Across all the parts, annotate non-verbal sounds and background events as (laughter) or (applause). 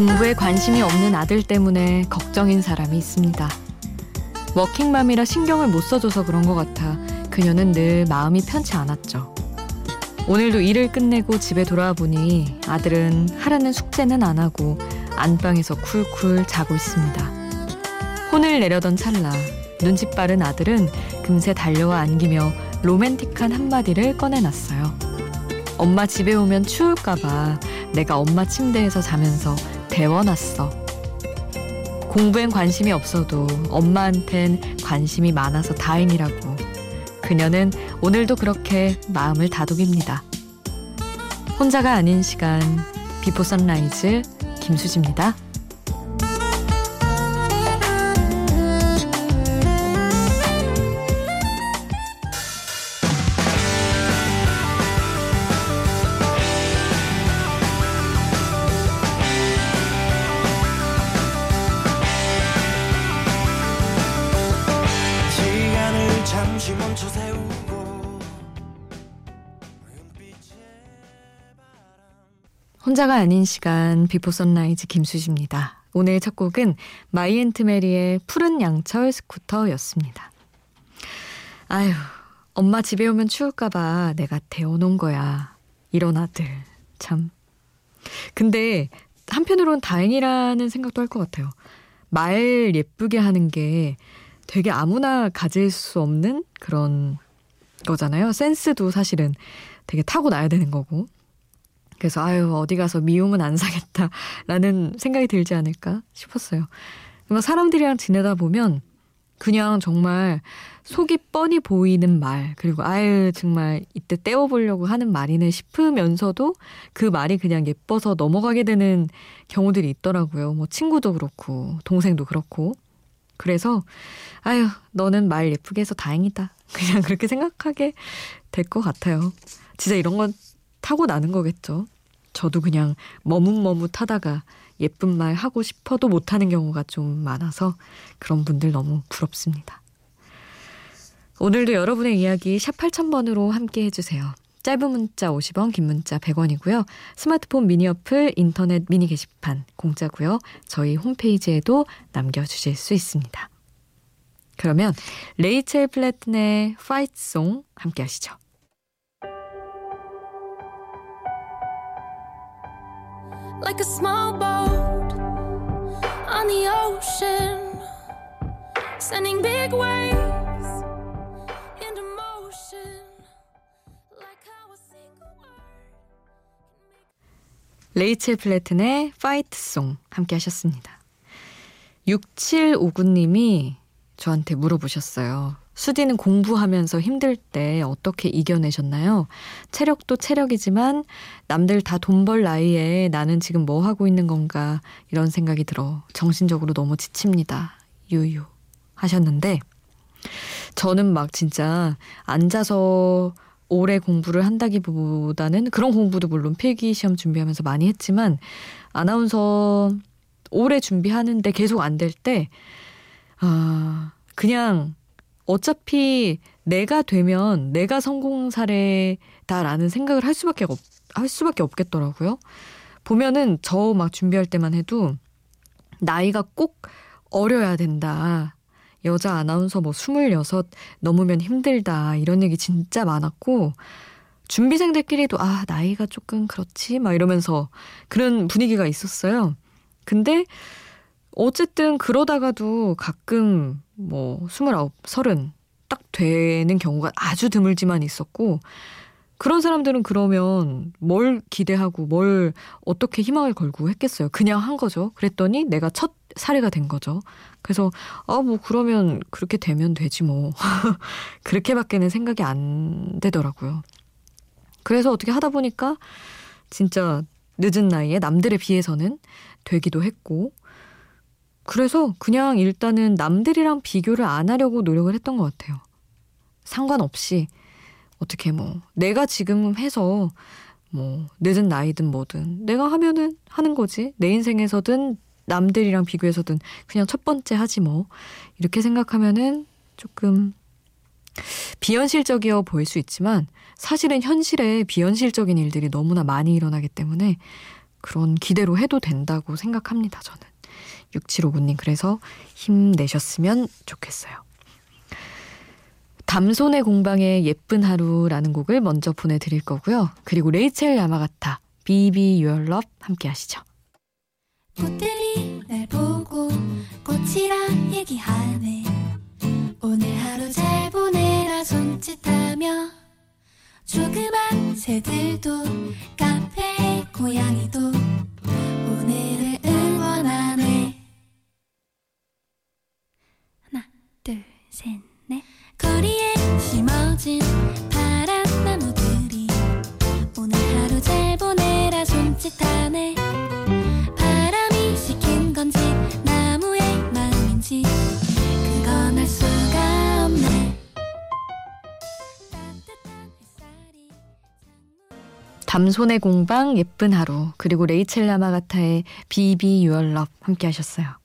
공부에 관심이 없는 아들 때문에 걱정인 사람이 있습니다. 워킹맘이라 신경을 못 써줘서 그런 것 같아 그녀는 늘 마음이 편치 않았죠. 오늘도 일을 끝내고 집에 돌아와 보니 아들은 하라는 숙제는 안 하고 안방에서 쿨쿨 자고 있습니다. 혼을 내려던 찰나 눈치 빠른 아들은 금세 달려와 안기며 로맨틱한 한마디를 꺼내놨어요. 엄마 집에 오면 추울까봐 내가 엄마 침대에서 자면서 데워놨어. 공부엔 관심이 없어도 엄마한텐 관심이 많아서 다행이라고. 그녀는 오늘도 그렇게 마음을 다독입니다. 혼자가 아닌 시간, 비포 선라이즈 김수지입니다. 혼자가 아닌 시간 비포 선라이즈 김수지입니다. 오늘 첫 곡은 마이앤트메리의 푸른 양철 스쿠터였습니다. 아휴, 엄마 집에 오면 추울까봐 내가 데워놓은 거야. 이런 아들, 참. 근데 한편으론 다행이라는 생각도 할 것 같아요. 말 예쁘게 하는 게 되게 아무나 가질 수 없는 그런 거잖아요. 센스도 사실은 되게 타고나야 되는 거고. 그래서 아유 어디 가서 미움은 안 사겠다라는 생각이 들지 않을까 싶었어요. 막 사람들이랑 지내다 보면 그냥 정말 속이 뻔히 보이는 말 그리고 아유 정말 이때 떼어보려고 하는 말이네 싶으면서도 그 말이 그냥 예뻐서 넘어가게 되는 경우들이 있더라고요. 뭐 친구도 그렇고 동생도 그렇고 그래서 아유 너는 말 예쁘게 해서 다행이다 (laughs) 그냥 그렇게 생각하게 될 것 같아요. 진짜 이런 건 타고 나는 거겠죠. 저도 그냥 머뭇머뭇하다가 예쁜 말 하고 싶어도 못하는 경우가 좀 많아서 그런 분들 너무 부럽습니다. 오늘도 여러분의 이야기 샵 8000번으로 함께 해주세요. 짧은 문자 50원, 긴 문자 100원이고요. 스마트폰 미니 어플, 인터넷 미니 게시판 공짜고요. 저희 홈페이지에도 남겨주실 수 있습니다. 그러면 레이첼 플래튼의 파이트송 함께 하시죠. Like a small boat on the ocean, sending big waves into motion. Like how a single word. 레이첼 플래튼의 파이트송 함께 하셨습니다. 6759님이 저한테 물어보셨어요. 수디는 공부하면서 힘들 때 어떻게 이겨내셨나요? 체력도 체력이지만 남들 다 돈 벌 나이에 나는 지금 뭐 하고 있는 건가 이런 생각이 들어 정신적으로 너무 지칩니다. 유유 하셨는데 저는 막 진짜 앉아서 오래 공부를 한다기보다는 그런 공부도 물론 필기 시험 준비하면서 많이 했지만 아나운서 오래 준비하는데 계속 안 될 때, 아, 그냥 어차피 내가 되면 내가 성공 사례다라는 생각을 할 수밖에 없, 할 수밖에 없겠더라고요. 보면은 저 막 준비할 때만 해도 나이가 꼭 어려야 된다. 여자 아나운서 뭐 스물여섯 넘으면 힘들다. 이런 얘기 진짜 많았고, 준비생들끼리도 아, 나이가 조금 그렇지? 막 이러면서 그런 분위기가 있었어요. 근데 어쨌든 그러다가도 가끔 뭐 스물아홉, 서른 딱 되는 경우가 아주 드물지만 있었고 그런 사람들은 그러면 뭘 기대하고 뭘 어떻게 희망을 걸고 했겠어요. 그냥 한 거죠. 그랬더니 내가 첫 사례가 된 거죠. 그래서 아 뭐 그러면 그렇게 되면 되지 뭐 (laughs) 그렇게밖에는 생각이 안 되더라고요. 그래서 어떻게 하다 보니까 진짜 늦은 나이에 남들에 비해서는 되기도 했고 그래서 그냥 일단은 남들이랑 비교를 안 하려고 노력을 했던 것 같아요. 상관없이 어떻게 뭐 내가 지금 해서 뭐 늦은 나이든 뭐든 내가 하면은 하는 거지. 내 인생에서든 남들이랑 비교해서든 그냥 첫 번째 하지 뭐. 이렇게 생각하면은 조금 비현실적이어 보일 수 있지만 사실은 현실에 비현실적인 일들이 너무나 많이 일어나기 때문에 그런 기대로 해도 된다고 생각합니다, 저는. 6759님, 그래서 힘내셨으면 좋겠어요. 담손의 공방의 예쁜 하루라는 곡을 먼저 보내드릴 거고요. 그리고 레이첼 야마가타, 비비 유얼럽 함께 하시죠. 꽃들이 날 보고 꽃이라 얘기하네 오늘 하루 잘 보내라 손짓하며 조그만 새들도 카페 고양이도 셋 넷. 거리에 심어진 파란 나무들이 오늘 하루 잘 보내라 손짓하네. 바람이 시킨 건지 나무의 마음인지 그건 알 수가 없네. 담손의 공방 예쁜 하루. 그리고 레이첼 라마가타의 비비 유얼럽 함께 하셨어요.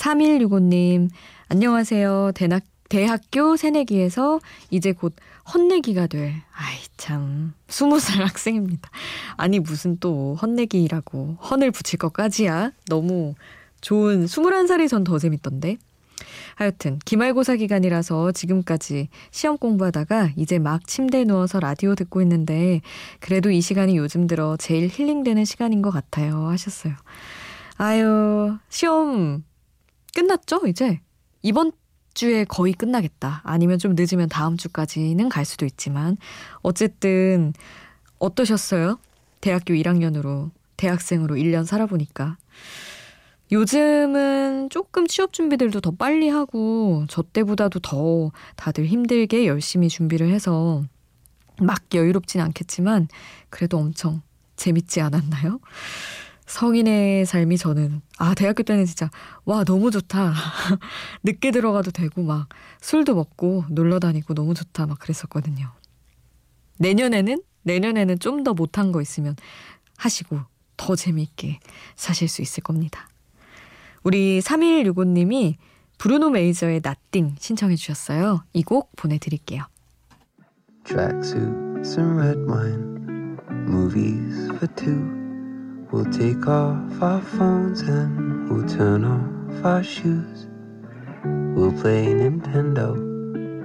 3165님 안녕하세요. 대낙, 대학교 새내기에서 이제 곧 헛내기가 될 아이 참 스무 살 학생입니다. 아니 무슨 또 헛내기라고 헌을 붙일 것까지야 너무 좋은 스물한 살이 전 더 재밌던데. 하여튼 기말고사 기간이라서 지금까지 시험 공부하다가 이제 막 침대에 누워서 라디오 듣고 있는데 그래도 이 시간이 요즘 들어 제일 힐링되는 시간인 것 같아요 하셨어요. 아유 시험 끝났죠 이제 이번 주에 거의 끝나겠다. 아니면 좀 늦으면 다음 주까지는 갈 수도 있지만 어쨌든 어떠셨어요? 대학교 1학년으로 대학생으로 1년 살아보니까 요즘은 조금 취업 준비들도 더 빨리 하고 저 때보다도 더 다들 힘들게 열심히 준비를 해서 막 여유롭진 않겠지만 그래도 엄청 재밌지 않았나요? 성인의 삶이 저는 아 대학교 때는 진짜 와 너무 좋다 (laughs) 늦게 들어가도 되고 막 술도 먹고 놀러 다니고 너무 좋다 막 그랬었거든요. 내년에는 내년에는 좀 더 못한 거 있으면 하시고 더 재미있게 사실 수 있을 겁니다. 우리 3165님이 브루노 메이저의 나띵 신청해 주셨어요. 이 곡 보내드릴게요. Tracksuits and red wine, movies for two. We'll take off our phones and we'll turn off our shoes. We'll play Nintendo,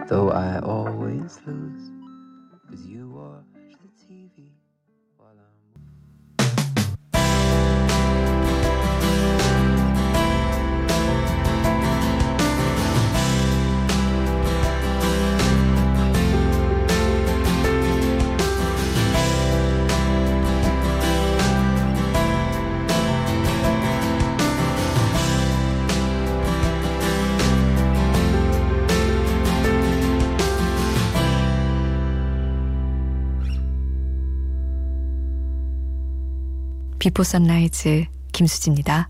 though I always lose. 비포 선라이즈 김수지입니다.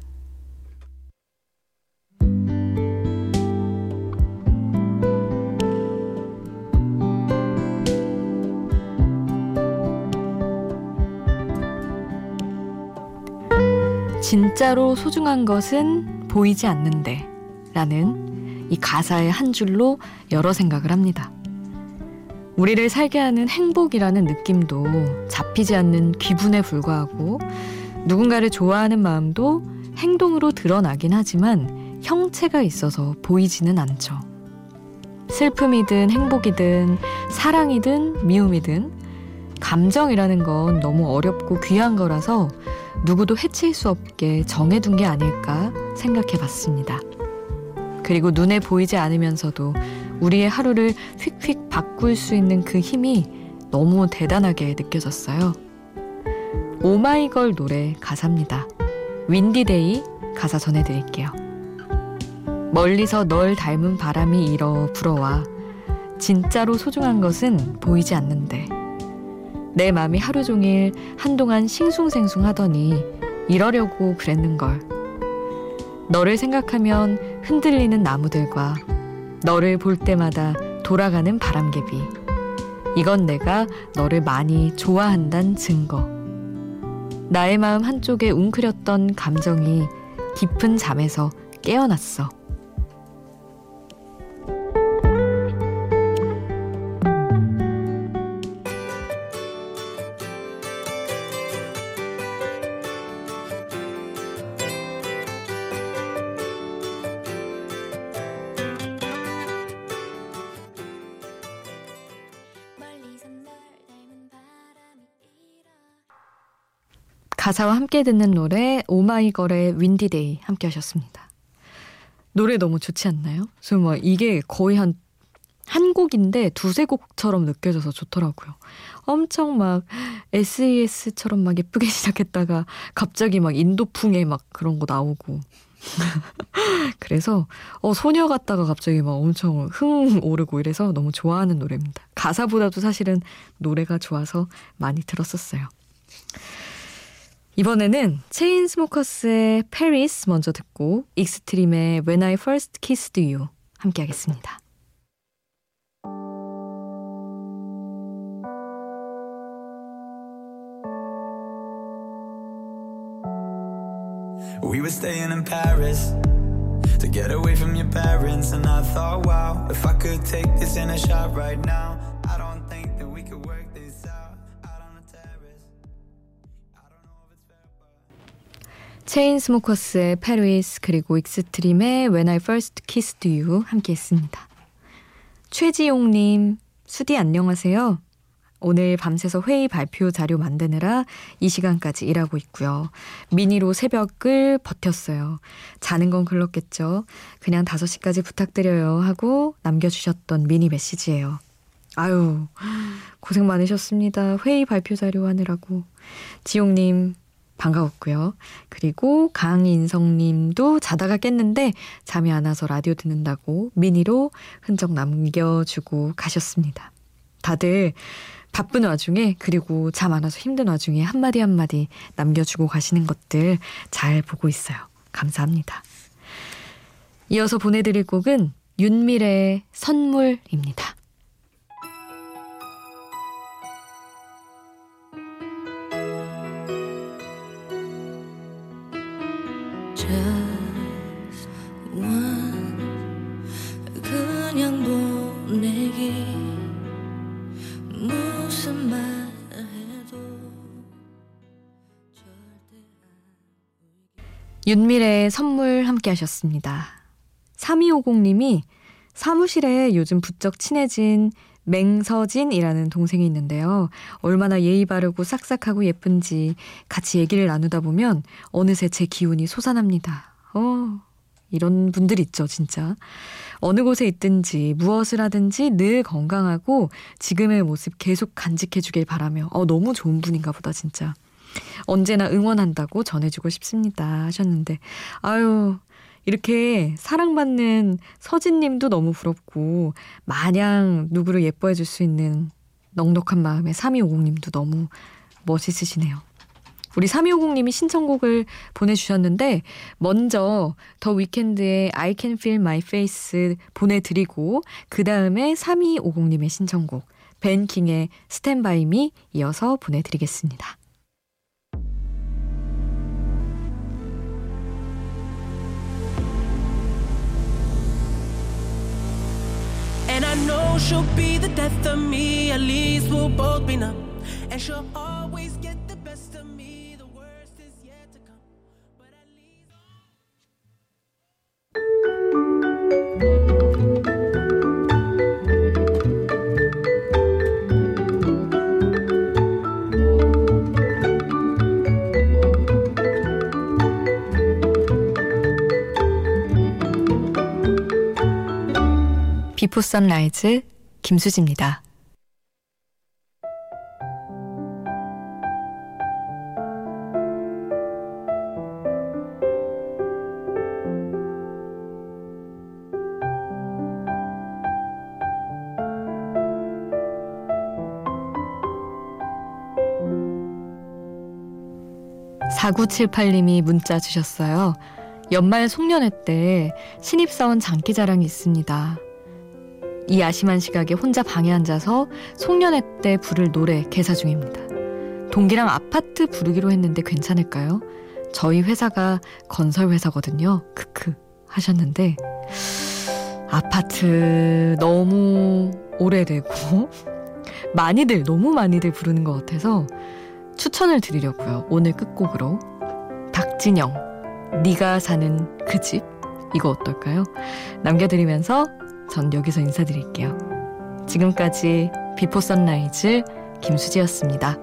진짜로 소중한 것은 보이지 않는데 라는 이 가사의 한 줄로 여러 생각을 합니다. 우리를 살게 하는 행복이라는 느낌도 잡히지 않는 기분에 불과하고 누군가를 좋아하는 마음도 행동으로 드러나긴 하지만 형체가 있어서 보이지는 않죠. 슬픔이든 행복이든 사랑이든 미움이든 감정이라는 건 너무 어렵고 귀한 거라서 누구도 해칠 수 없게 정해둔 게 아닐까 생각해 봤습니다. 그리고 눈에 보이지 않으면서도 우리의 하루를 휙휙 바꿀 수 있는 그 힘이 너무 대단하게 느껴졌어요. 오마이걸 노래 가사입니다. Windy Day 가사 전해드릴게요. 멀리서 널 닮은 바람이 일어 불어와 진짜로 소중한 것은 보이지 않는데 내 맘이 하루 종일 한동안 싱숭생숭 하더니 이러려고 그랬는걸. 너를 생각하면 흔들리는 나무들과 너를 볼 때마다 돌아가는 바람개비. 이건 내가 너를 많이 좋아한단 증거. 나의 마음 한쪽에 웅크렸던 감정이 깊은 잠에서 깨어났어. 가사와 함께 듣는 노래 오마이걸의 Windy Day 함께 하셨습니다. 노래 너무 좋지 않나요? 저뭐 이게 거의 한 한 곡인데 두세 곡처럼 느껴져서 좋더라고요. 엄청 막 SES처럼 막 예쁘게 (laughs) 시작했다가 갑자기 막 인도풍에 막 그런 거 나오고 (laughs) 그래서 어 소녀 같다가 갑자기 막 엄청 흥 오르고 이래서 너무 좋아하는 노래입니다. 가사보다도 사실은 노래가 좋아서 많이 들었었어요. 이번에는 체인 스모커스의 페리스 먼저 듣고 익스트림의 When I First Kissed You 함께 하겠습니다. We were staying in Paris to get away from your parents. And I thought, wow, if I could take this in a shot right now, Chainsmokers의 Paris 그리고 Extreme의 When I First Kissed You 함께 했습니다. 최지용님, 수디 안녕하세요. 오늘 밤새서 회의 발표 자료 만드느라 이 시간까지 일하고 있고요. 미니로 새벽을 버텼어요. 자는 건 글렀겠죠. 그냥 5시까지 부탁드려요 하고 남겨주셨던 미니 메시지예요. 아유, 고생 많으셨습니다. 회의 발표 자료 하느라고. 지용님, 반가웠고요. 그리고 강인성 님도 자다가 깼는데 잠이 안 와서 라디오 듣는다고 미니로 흔적 남겨주고 가셨습니다. 다들 바쁜 와중에 그리고 잠 안 와서 힘든 와중에 한마디 한마디 남겨주고 가시는 것들 잘 보고 있어요. 감사합니다. 이어서 보내드릴 곡은 윤미래의 선물입니다. 윤미래의 선물 함께 하셨습니다. 3250님이 사무실에 요즘 부쩍 친해진 맹서진이라는 동생이 있는데요. 얼마나 예의 바르고 싹싹하고 예쁜지 같이 얘기를 나누다 보면 어느새 제 기운이 솟아납니다. 어, 이런 분들 있죠, 진짜. 어느 곳에 있든지 무엇을 하든지 늘 건강하고 지금의 모습 계속 간직해 주길 바라며 어, 너무 좋은 분인가 보다, 진짜. 언제나 응원한다고 전해주고 싶습니다. 하셨는데, 아유, 이렇게 사랑받는 서진님도 너무 부럽고, 마냥 누구를 예뻐해 줄 수 있는 넉넉한 마음의 3250님도 너무 멋있으시네요. 우리 3250님이 신청곡을 보내주셨는데, 먼저 더 위켄드의 I Can Feel My Face 보내드리고, 그 다음에 3250님의 신청곡, 벤킹의 스탠바이 미 이어서 보내드리겠습니다. And I know she'll be the death of me. At least we'll both be numb. And she'll 비포 선라이즈 김수지입니다. (4978님이) 문자 주셨어요. 연말 송년회 때 신입사원 장기자랑이 있습니다. 이 야심한 시각에 혼자 방에 앉아서 송년회 때 부를 노래 개사 중입니다. 동기랑 아파트 부르기로 했는데 괜찮을까요? 저희 회사가 건설회사거든요. 크크 하셨는데 아파트 너무 오래되고 (laughs) 많이들 너무 많이들 부르는 것 같아서 추천을 드리려고요. 오늘 끝곡으로 박진영 네가 사는 그 집 이거 어떨까요? 남겨드리면서 전 여기서 인사드릴게요. 지금까지 비포 선라이즈 김수지였습니다.